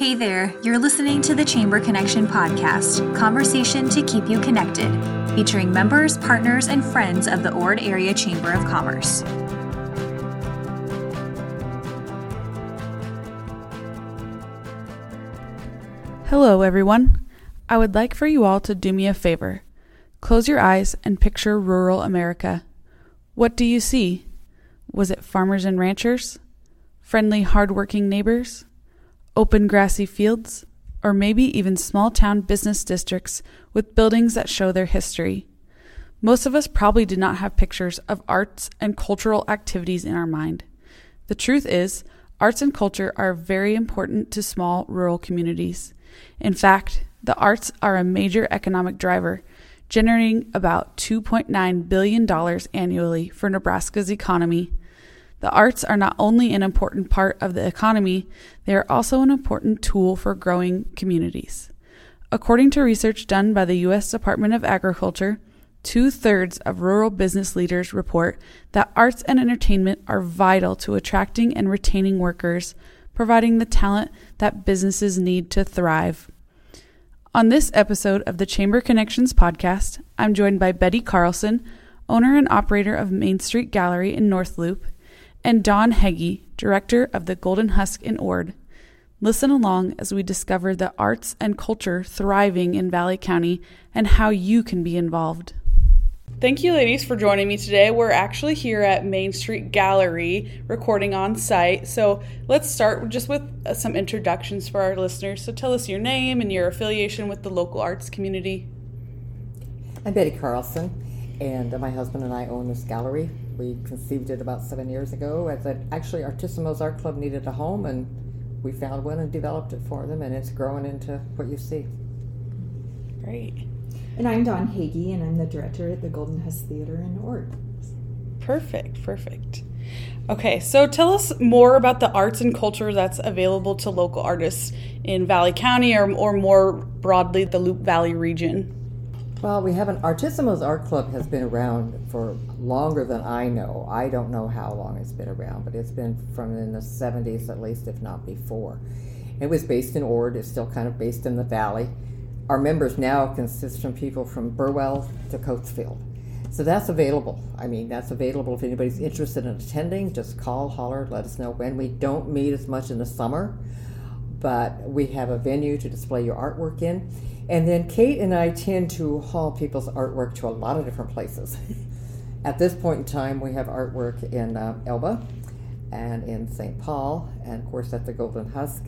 Hey there, you're listening to the Chamber Connection podcast, conversation to keep you connected, featuring members, partners, and friends of the Ord Area Chamber of Commerce. Hello, everyone. I would like for you all to do me a favor. Close your eyes and picture rural America. What do you see? Was it farmers and ranchers? Friendly, hardworking neighbors? Open grassy fields, or maybe even small town business districts with buildings that show their history. Most of us probably did not have pictures of arts and cultural activities in our mind. The truth is, arts and culture are very important to small rural communities. In fact, the arts are a major economic driver, generating about $2.9 billion annually for Nebraska's economy the arts are not only an important part of the economy, they are also an important tool for growing communities. According to research done by the U.S. Department of Agriculture, two thirds of rural business leaders report that arts and entertainment are vital to attracting and retaining workers, providing the talent that businesses need to thrive. On this episode of the Chamber Connections podcast, I'm joined by Betty Carlon, owner and operator of Main Street Gallery in North Loup, and Dahn Hagge, director of the Golden Husk in Ord. Listen along as we discover the arts and culture thriving in Valley County and how you can be involved. Thank you, ladies, for joining me today. We're actually here at Main Street Gallery recording on site. So let's start just with uh, some introductions for our listeners. So tell us your name and your affiliation with the local arts community. I'm Betty Carlon, and my husband and I own this gallery we conceived it about seven years ago. As a, actually, Artissimo's Art Club needed a home, and we found one and developed it for them, and it's growing into what you see. Great. And I'm Dahn Hagge, and I'm the director at the Golden Husk Theater in Ord. Perfect, perfect. Okay, so tell us more about the arts and culture that's available to local artists in Valley County or, or more broadly the Loup Valley region. Well, we have an Artissimo's Art Club has been around for longer than I know. I don't know how long it's been around, but it's been from in the 70s at least, if not before. It was based in Ord. It's still kind of based in the valley. Our members now consist from people from Burwell to Cotesfield. So that's available. I mean, that's available if anybody's interested in attending. Just call, holler, let us know when. We don't meet as much in the summer, but we have a venue to display your artwork in and then Kate and I tend to haul people's artwork to a lot of different places. At this point in time, we have artwork in uh, Elba and in St. Paul, and of course at the Golden Husk.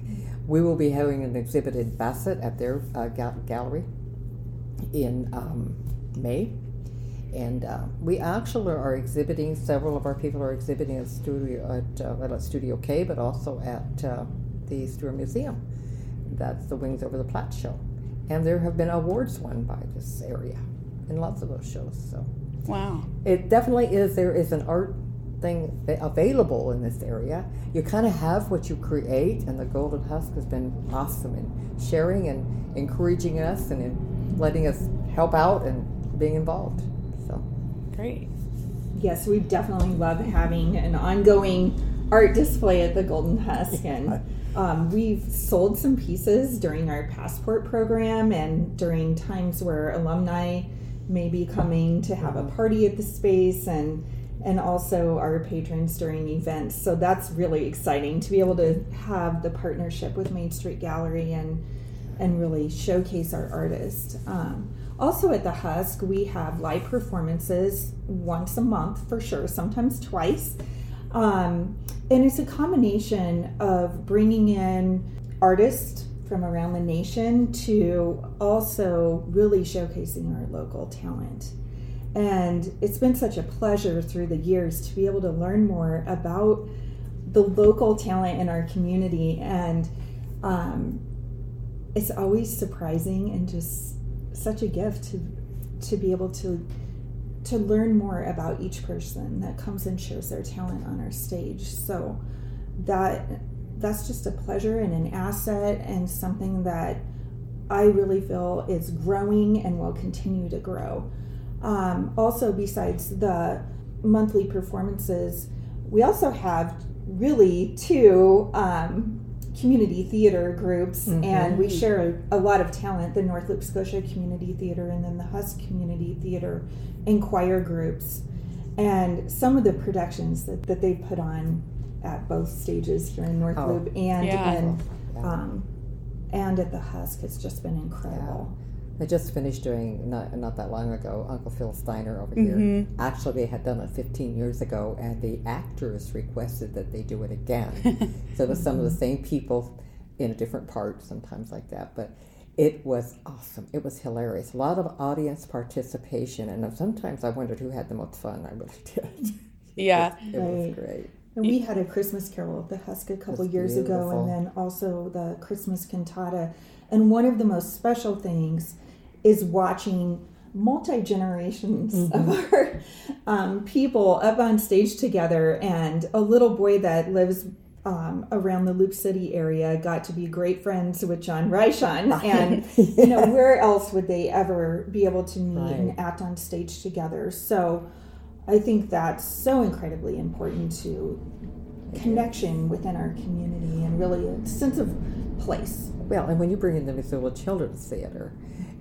We will be having an exhibit in Bassett at their uh, ga- gallery in um, May. And uh, we actually are exhibiting, several of our people are exhibiting at Studio, at, uh, at Studio K, but also at uh, the Stuhr Museum. That's the Wings Over the Platte show and there have been awards won by this area in lots of those shows. So, wow, it definitely is. There is an art thing available in this area. You kind of have what you create, and the Golden Husk has been awesome in sharing and encouraging us and in letting us help out and being involved. So, great. Yes, we definitely love having an ongoing art display at the Golden Husk and. Um, we've sold some pieces during our passport program and during times where alumni may be coming to have a party at the space and and also our patrons during events. So that's really exciting to be able to have the partnership with Main Street Gallery and and really showcase our artists. Um, also at the Husk, we have live performances once a month for sure, sometimes twice. Um, and it's a combination of bringing in artists from around the nation to also really showcasing our local talent. And it's been such a pleasure through the years to be able to learn more about the local talent in our community. And um, it's always surprising and just such a gift to, to be able to to learn more about each person that comes and shares their talent on our stage. So that that's just a pleasure and an asset and something that I really feel is growing and will continue to grow. Um, also, besides the monthly performances, we also have really two um, community theater groups, and we share a, a lot of talent the North Loup Scotia Community Theater and then the Husk Community Theater and choir groups. And some of the productions that, that they put on at both stages here in North Oh. Loup and Yeah. in um, and at the Husk has just been incredible. I just finished doing not not that long ago. Uncle Phil Steiner over here. Mm-hmm. Actually, they had done it 15 years ago, and the actors requested that they do it again. so it was some of the mm-hmm. same people in a different part, sometimes like that. But it was awesome. It was hilarious. A lot of audience participation, and sometimes I wondered who had the most fun. I really did. Yeah. It was Right. great. And we had a Christmas Carol at the Husk a couple That's years ago, and then also the Christmas cantata. And one of the most special things is watching multi generations Mm-hmm. of our um, people up on stage together. And a little boy that lives um, around the Loup City area got to be great friends with John Reichon. And, you know, where else would they ever be able to meet Right. and act on stage together? So I think that's so incredibly important to connection within our community and really a sense of place. Well, and when you bring in the Missoula Children's Theater,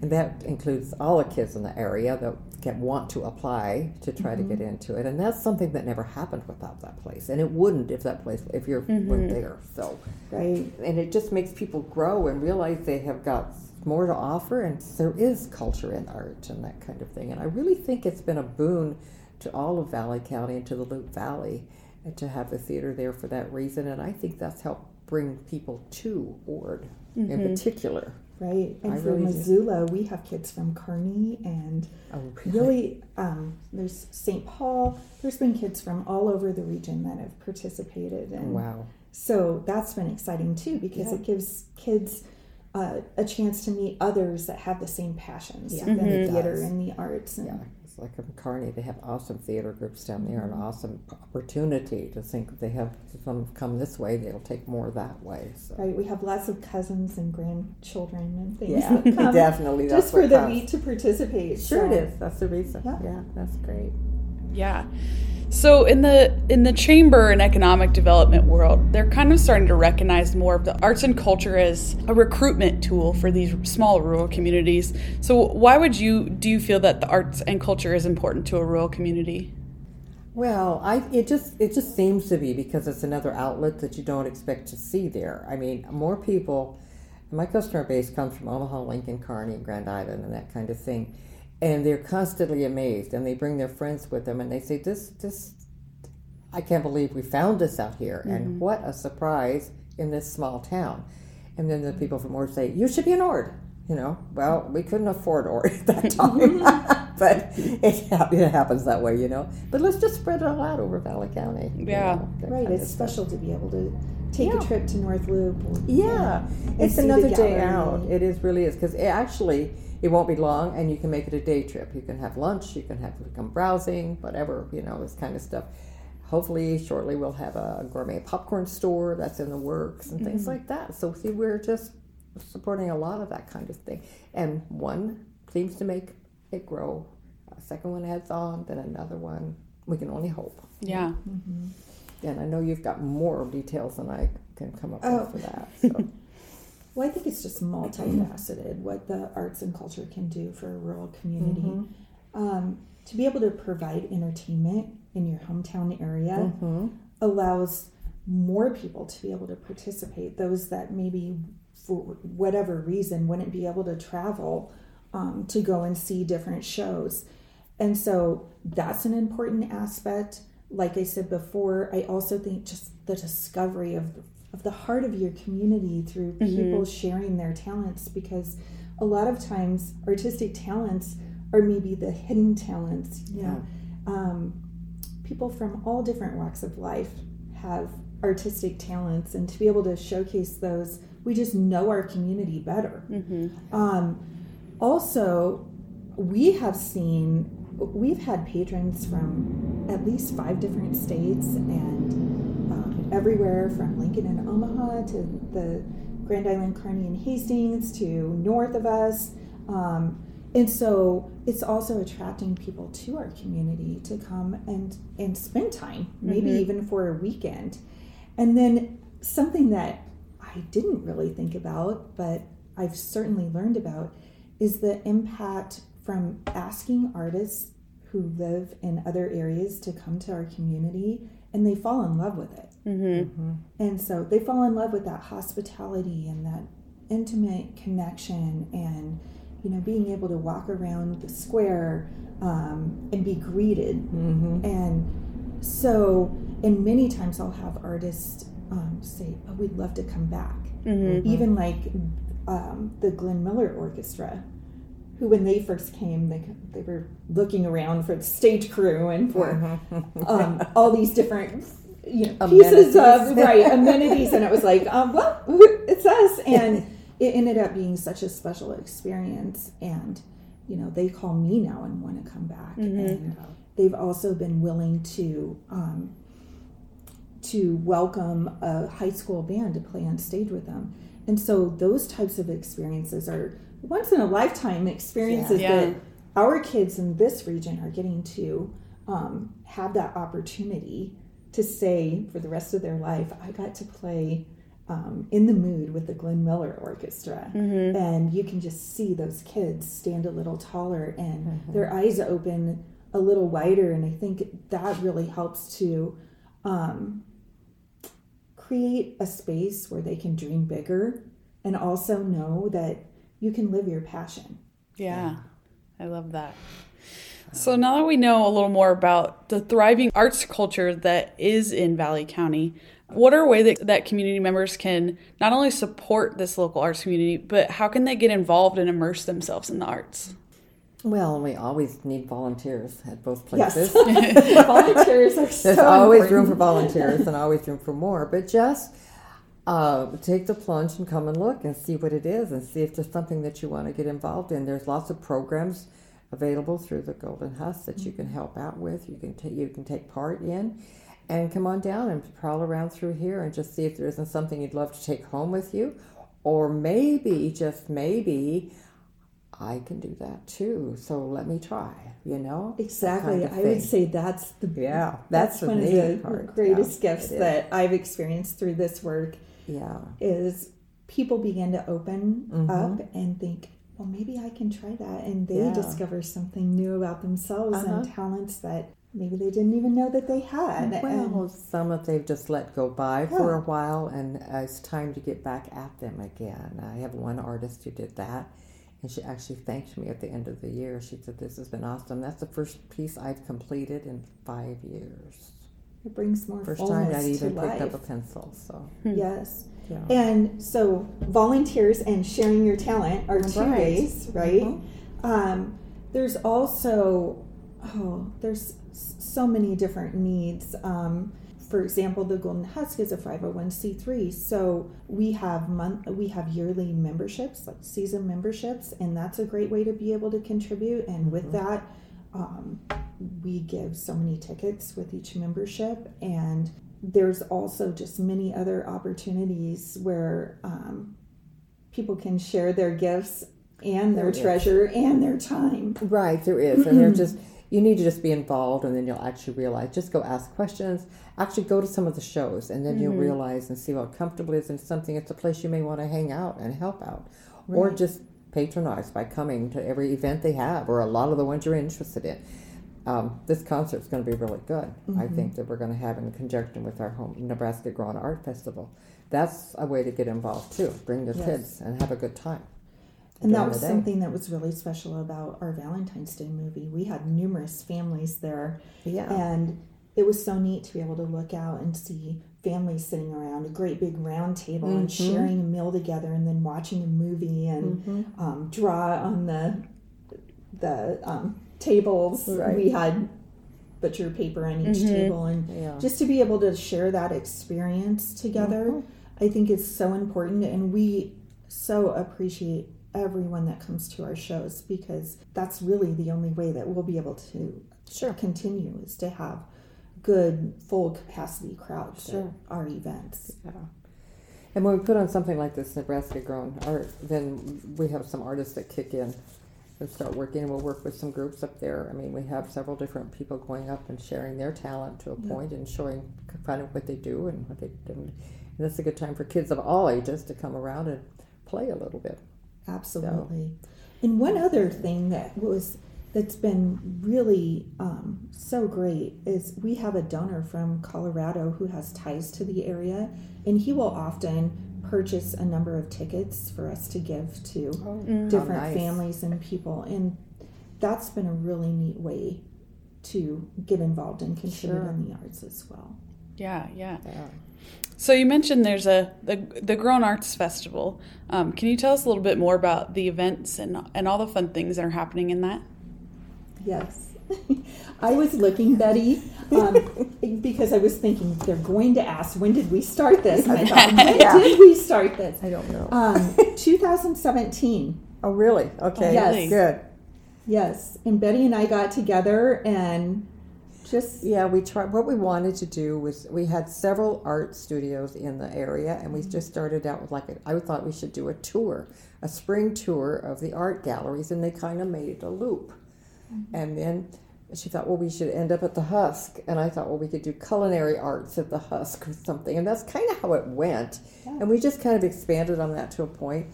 and that includes all the kids in the area that get, want to apply to try to get mm-hmm. into it, and that's something that never happened without that place, and it wouldn't if that place if you weren't mm-hmm. there. So, Right. and it just makes people grow and realize they have got more to offer, and there is culture and art and that kind of thing. And I really think it's been a boon to all of Valley County and to the Loup Valley to have the theater there for that reason, and I think that's helped bring people to Ord in mm-hmm. particular. Right. And I for really do. Missoula, we have kids from Kearney and Oh, really, um, there's St. Paul. There's been kids from all over the region that have participated. And Wow. So that's been exciting too because it gives kids uh, a chance to meet others that have the same passions Yeah, than it the theater and the arts. And Yeah, like in Kearney, they have awesome theater groups down there, an awesome opportunity to think if they have some come this way, they'll take more that way. So. Right, we have lots of cousins and grandchildren and things Yeah, that come definitely. That's just for what the counts. meet to participate. Sure, so- it is. That's the reason. Yeah. Yeah, that's great. Yeah. So in the in the chamber and economic development world, they're kind of starting to recognize more of the arts and culture as a recruitment tool for these small rural communities. So why would you do you feel that the arts and culture is important to a rural community? Well, I it just it just seems to be because it's another outlet that you don't expect to see there. I mean, more people. My customer base comes from Omaha, Lincoln, Kearney, Grand Island, and that kind of thing, and they're constantly amazed, and they bring their friends with them, and they say, "This, this, I can't believe we found this out here, and mm-hmm. what a surprise in this small town." And then the people from Ord say, "You should be an Ord." You know, well, we couldn't afford Ord at that time, but it, it happens that way, you know. But let's just spread it all out over Valley County. you Yeah. know, Right, it's of stuff. special to be able to take Yeah. a trip to North Loup. or- Yeah, it's see the another day gallery. out. It is really is because it actually it won't be long, and you can make it a day trip. You can have lunch, you can have come browsing, whatever you know, this kind of stuff. Hopefully, shortly we'll have a gourmet popcorn store that's in the works and Mm-hmm. things like that. So see, we're just supporting a lot of that kind of thing, and one seems to make it grow. A second one adds on, then another one. We can only hope. Yeah. And I know you've got more details than I can come up Oh. with for that. So. Well, I think it's just multifaceted what the arts and culture can do for a rural community. Mm-hmm. Um, to be able to provide entertainment in your hometown area Mm-hmm. allows more people to be able to participate. Those that maybe, for whatever reason, wouldn't be able to travel um, to go and see different shows. And so that's an important aspect. Like I said before, I also think just the discovery of the, of the heart of your community through people sharing their talents because a lot of times artistic talents are maybe the hidden talents. You know, um, people from all different walks of life have artistic talents, and to be able to showcase those, we just know our community better. Um, also, we have seen, we've had patrons from at least five different states and everywhere from Lincoln and Omaha to the Grand Island, Kearney, and Hastings to north of us. Um, and so it's also attracting people to our community to come and, and spend time, maybe even for a weekend. And then something that I didn't really think about, but I've certainly learned about, is the impact from asking artists who live in other areas to come to our community and they fall in love with it. Mm-hmm. And so they fall in love with that hospitality and that intimate connection and you know being able to walk around the square um, and be greeted mm-hmm. and so and many times i'll have artists um, say oh we'd love to come back mm-hmm. even like um, the glenn miller orchestra who when they first came they, they were looking around for the stage crew and for mm-hmm. um, all these different you know, pieces of right amenities and it was like um, well it's us. And it ended up being such a special experience. And you know they call me now and want to come back. Mm-hmm. and they've also been willing to um, to welcome a high school band to play on stage with them. And so those types of experiences are once in a lifetime experiences yeah. that our kids in this region are getting to um, have that opportunity to say for the rest of their life i got to play um, in the mood with the Glenn Miller Orchestra. Mm-hmm. And you can just see those kids stand a little taller and mm-hmm. their eyes open a little wider. And I think that really helps to um, create a space where they can dream bigger and also know that you can live your passion. Yeah, I love that. So now that we know a little more about the thriving arts culture that is in Valley County, what are ways that, that community members can not only support this local arts community, but how can they get involved and immerse themselves in the arts? Well, we always need volunteers at both places. Yes. volunteers are so There's always important. room for volunteers and always room for more. But just uh, take the plunge and come and look and see what it is and see if there's something that you want to get involved in. There's lots of programs available through the Golden Husk that you can help out with. You can t- you can take part in and come on down and prowl around through here and just see if there isn't something you'd love to take home with you. Or maybe, just maybe, I can do that too. So let me try, you know? Exactly. Kind of I would say that's the yeah, that's, that's one of the part. greatest yeah, gifts that I've experienced through this work. Yeah. Is people begin to open mm-hmm. up and think, well, maybe I can try that. And they yeah. discover something new about themselves uh-huh. and talents that maybe they didn't even know that they had. Well, and, some of they've just let go by yeah. for a while, and it's time to get back at them again. I have one artist who did that, and she actually thanked me at the end of the year. She said, "This has been awesome. That's the first piece I've completed in five years." It brings more first time I even picked life. up a pencil. So hmm. yes. Yeah. And so volunteers and sharing your talent are two right. ways, right? Mm-hmm. Um, there's also oh, there's so many different needs. Um, for example, the Golden Husk is a 501c3, so we have month we have yearly memberships, like season memberships, and that's a great way to be able to contribute. And with mm-hmm. that, um, we give so many tickets with each membership, and there's also just many other opportunities where um, people can share their gifts and their treasure and their time. Right, there is, and they're just you need to just be involved and then you'll actually realize just go ask questions actually go to some of the shows and then mm-hmm. you'll realize and see what comfortable is and something it's a place you may want to hang out and help out right. or just patronize by coming to every event they have or a lot of the ones you're interested in um, this concert is going to be really good mm-hmm. i think that we're going to have in conjunction with our home nebraska grown art festival that's a way to get involved too bring your yes. kids and have a good time and that was something that was really special about our Valentine's Day movie. We had numerous families there. Yeah. And it was so neat to be able to look out and see families sitting around a great big round table mm-hmm. and sharing a meal together and then watching a movie and mm-hmm. um, draw on the the um, tables. Right. We had butcher paper on each mm-hmm. table and yeah. just to be able to share that experience together mm-hmm. I think is so important and we so appreciate everyone that comes to our shows because that's really the only way that we'll be able to sure. continue is to have good full capacity crowds sure. at our events. Yeah. And when we put on something like this Nebraska grown art, then we have some artists that kick in and start working and we'll work with some groups up there. I mean we have several different people going up and sharing their talent to a point and showing kind of what they do and what they do And it's a good time for kids of all ages to come around and play a little bit. Absolutely. And one other thing that was that's been really um, so great is we have a donor from Colorado who has ties to the area, and he will often purchase a number of tickets for us to give to Oh, different nice. families and people, and that's been a really neat way to get involved and contribute Sure. in the arts as well. Yeah, yeah. Yeah. So you mentioned there's a the the Grown Arts Festival. Um, can you tell us a little bit more about the events and and all the fun things that are happening in that? Yes. I was looking, Betty, um, because I was thinking they're going to ask, when did we start this? And I thought, when Yeah. did we start this? I don't know. Um, 2017. oh, really? Okay. Yes. Good. Yes. And Betty and I got together and just, Yeah, we tried. What we wanted to do was we had several art studios in the area, and we just started out with like a, I thought we should do a tour, a spring tour of the art galleries, and they kind of made it a loop. And then she thought, well, we should end up at the Husk, and I thought, well, we could do culinary arts at the Husk or something, and that's kind of how it went. And we just kind of expanded on that to a point.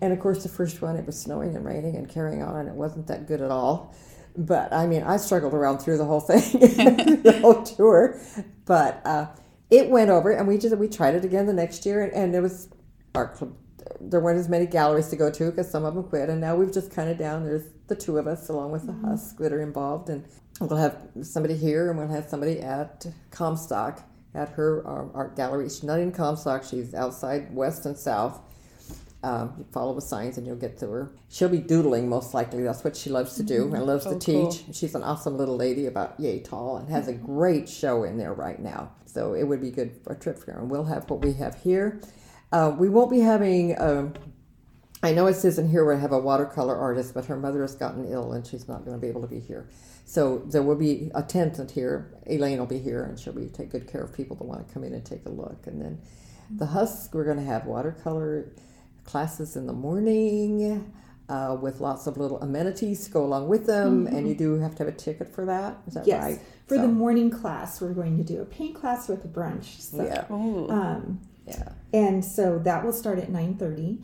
And of course, the first one, it was snowing and raining and carrying on, and it wasn't that good at all. But I mean, I struggled around through the whole thing, the whole tour. But uh, it went over, and we just we tried it again the next year, and, and it was club. There weren't as many galleries to go to because some of them quit, and now we've just kind of down. There's the two of us along with the Husk that are involved, and we'll have somebody here, and we'll have somebody at Comstock at her um, art gallery. She's not in Comstock; she's outside West and South. Um, you follow the signs and you'll get to her. She'll be doodling most likely. That's what she loves to do and loves Oh, to teach. cool. She's an awesome little lady, about yay tall, and has a great show in there right now. So it would be good for a trip for her. And we'll have what we have here. Uh, we won't be having. Um, I know it says in here we have a watercolor artist, but her mother has gotten ill and she's not going to be able to be here. So there will be a tenant here. Elaine will be here, and she'll be take good care of people that want to come in and take a look. And then the Husk, we're going to have watercolor classes in the morning uh, with lots of little amenities to go along with them, and you do have to have a ticket for that. Is that yes. right? For So, the morning class, we're going to do a paint class with a brunch. So, yeah, um, yeah. And so that will start at 9:30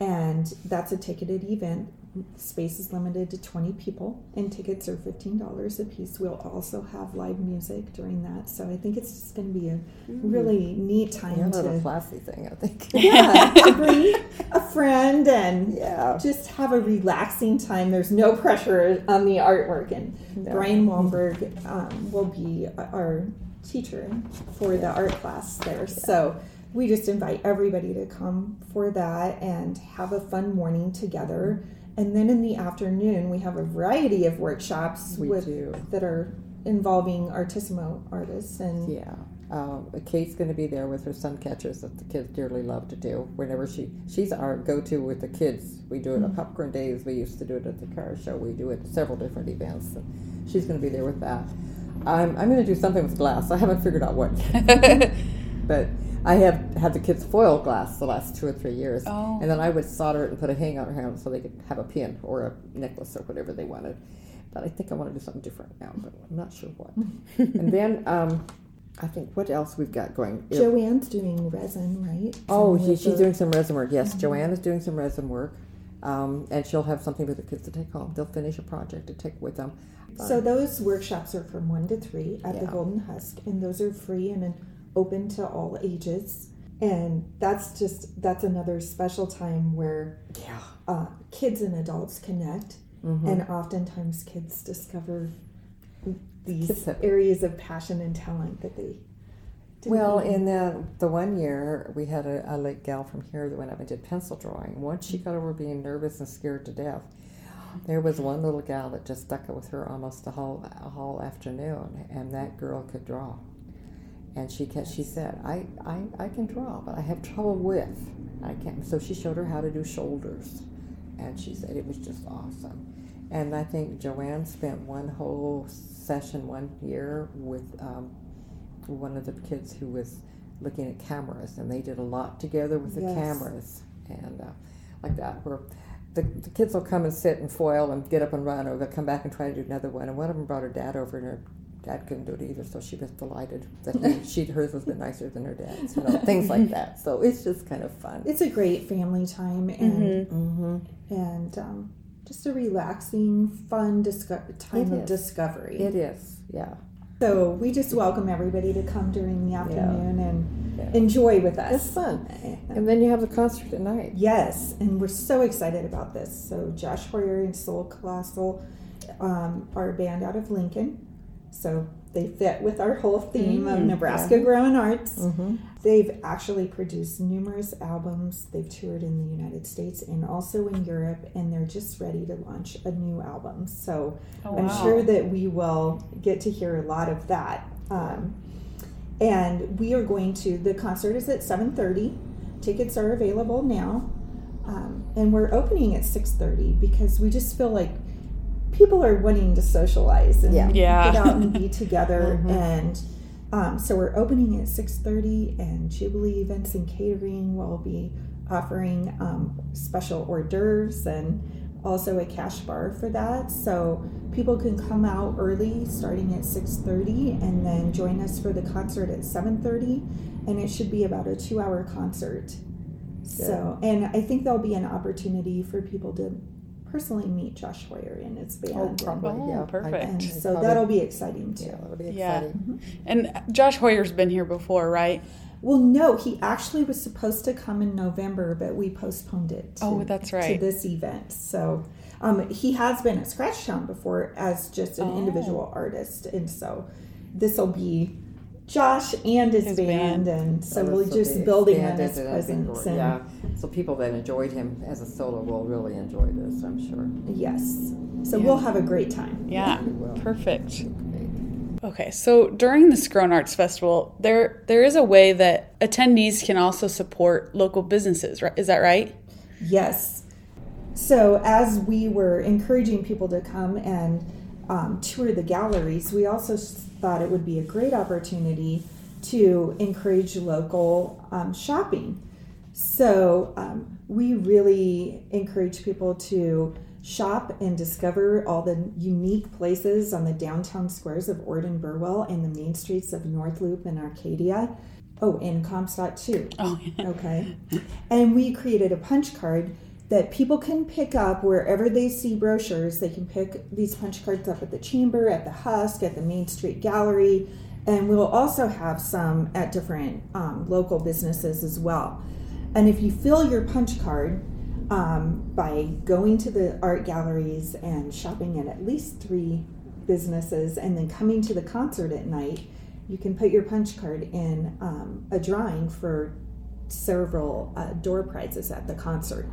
and that's a ticketed event. Space is limited to 20 people and tickets are $15 a piece. We'll also have live music during that. So I think it's just going to be a really neat time Yeah, a little to classy thing, I think. yeah, to bring a friend and Yeah. just have a relaxing time. There's no pressure on the artwork. And No. Brian Walmberg um, will be our teacher for the art class there. So we just invite everybody to come for that and have a fun morning together. And then in the afternoon, we have a variety of workshops with, that are involving artissimo artists and Yeah. Um, Kate's going to be there with her sun catchers that the kids dearly love to do. Whenever she, she's our go-to with the kids. We do it at Popcorn Days. We used to do it at the car show. We do it at several different events. And she's going to be there with that. I'm, I'm going to do something with glass. I haven't figured out what, but I have had the kids foil glass the last two or three years, Oh. and then I would solder it and put a hang on her hand so they could have a pin or a necklace or whatever they wanted. But I think I want to do something different now, but I'm not sure what. and then um, I think what else we've got going. Joanne's doing resin, right? Oh, she, she's doing some resin work. Yes, Joanne is doing some resin work, um, and she'll have something for the kids to take home. They'll finish a project to take with them. So those workshops are from one to three at the Golden Husk, and those are free and open to all ages. And that's just that's another special time where Yeah, uh, kids and adults connect, Mm-hmm. and oftentimes kids discover these areas of passion and talent that they. didn't Well, even- in the, the one year, we had a, a late gal from here that went up and did pencil drawing. Once she got over being nervous and scared to death, there was one little gal that just stuck it with her almost a whole, whole afternoon, and that girl could draw. And she she said, I, I, I can draw, but I have trouble with. I can't. So she showed her how to do shoulders, and she said it was just awesome. And I think Joanne spent one whole session one year with um, one of the kids who was looking at cameras, and they did a lot together with the Yes. cameras and uh, like that. Where the, the kids will come and sit and foil and get up and run, or they'll come back and try to do another one. And one of them brought her dad over, and her dad couldn't do it either, so she was delighted that he, she hers was a bit nicer than her dad's. You know, things like that. So it's just kind of fun. It's a great family time and and um, just a relaxing, fun disco- time It of is. discovery. It is, yeah. So we just welcome everybody to come during the afternoon and Yeah. enjoy with us. It's fun. And then you have the concert at night. Yes, and we're so excited about this. So Josh Hoyer and Soul Colossal um, are a band out of Lincoln. So they fit with our whole theme of Nebraska Growing Arts. They've actually produced numerous albums. They've toured in the United States and also in Europe, and they're just ready to launch a new album. So I'm wow. sure that we will get to hear a lot of that. Um, and we are going to the concert is at 7.30 tickets are available now um, and we're opening at 6.30 because we just feel like people are wanting to socialize and Yeah. Yeah. get out and be together. And um, so we're opening at 6.30 and jubilee events and catering will be offering um, special hors d'oeuvres and also a cash bar for that. So people can come out early starting at 6.30 and then join us for the concert at 7.30 and it should be about a two hour concert. So and i think there'll be an opportunity for people to personally meet josh hoyer and his band Oh, and- probably, Oh, yeah. perfect. and so probably- that'll be exciting too Yeah, that'll be Yeah. exciting. And Josh Hoyer's been here before, right? well no he actually was supposed to come in november but we postponed it to, Oh, that's right. to this event so um, he has been at scratchtown before as just an Oh. individual artist and so this will be josh and his, His band, band. and so So we're just be building on his that'd presence and Yeah, so people that enjoyed him as a solo will really enjoy this, I'm sure. yes so Yeah. we'll have a great time Yeah. We. Perfect. Okay, so during the Scrone Arts Festival, there there is a way that attendees can also support local businesses, right? Is that right? Yes. So, as we were encouraging people to come and um, tour the galleries, we also thought it would be a great opportunity to encourage local um, shopping. So, um, we really encourage people to shop and discover all the unique places on the downtown squares of Ord and Burwell and the main streets of North Loup and Arcadia. Oh, and Comstock too. Oh, yeah. Okay. And we created a punch card that people can pick up wherever they see brochures. They can pick these punch cards up at the chamber, at the Husk, at the Main Street Gallery, and we'll also have some at different um, local businesses as well. And if you fill your punch card um, by going to the art galleries and shopping at at least three businesses and then coming to the concert at night, you can put your punch card in um, a drawing for several uh, door prizes at the concert.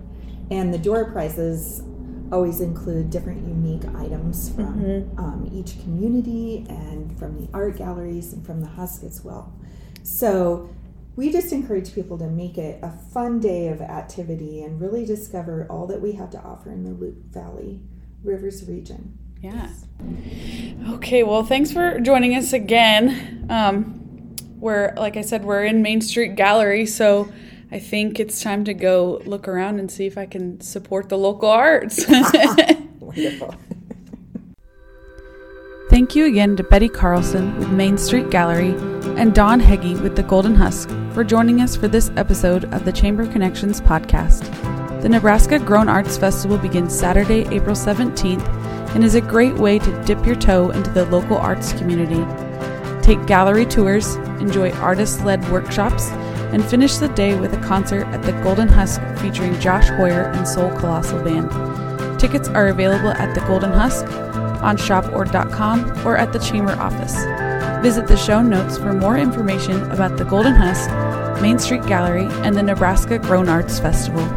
And the door prizes always include different unique items from um, each community and from the art galleries and from the Husk as well. So we just encourage people to make it a fun day of activity and really discover all that we have to offer in the Loup Valley Rivers region. Yeah. Okay, well, thanks for joining us again. Um, we're, like I said, we're in Main Street Gallery, so I think it's time to go look around and see if I can support the local arts. Wonderful. Thank you again to Betty Carlon with Main Street Gallery and Dahn Hagge with the Golden Husk for joining us for this episode of the Chamber Connections podcast. The Nebraska Grown Arts Festival begins Saturday, April 17th and is a great way to dip your toe into the local arts community. Take gallery tours, enjoy artist led workshops, and finish the day with a concert at the Golden Husk featuring Josh Hoyer and Soul Colossal Band. Tickets are available at the Golden Husk, on shopord.com, or at the Chamber office. Visit the show notes for more information about the Golden Husk, Main Street Gallery, and the Nebraska Grown Arts Festival.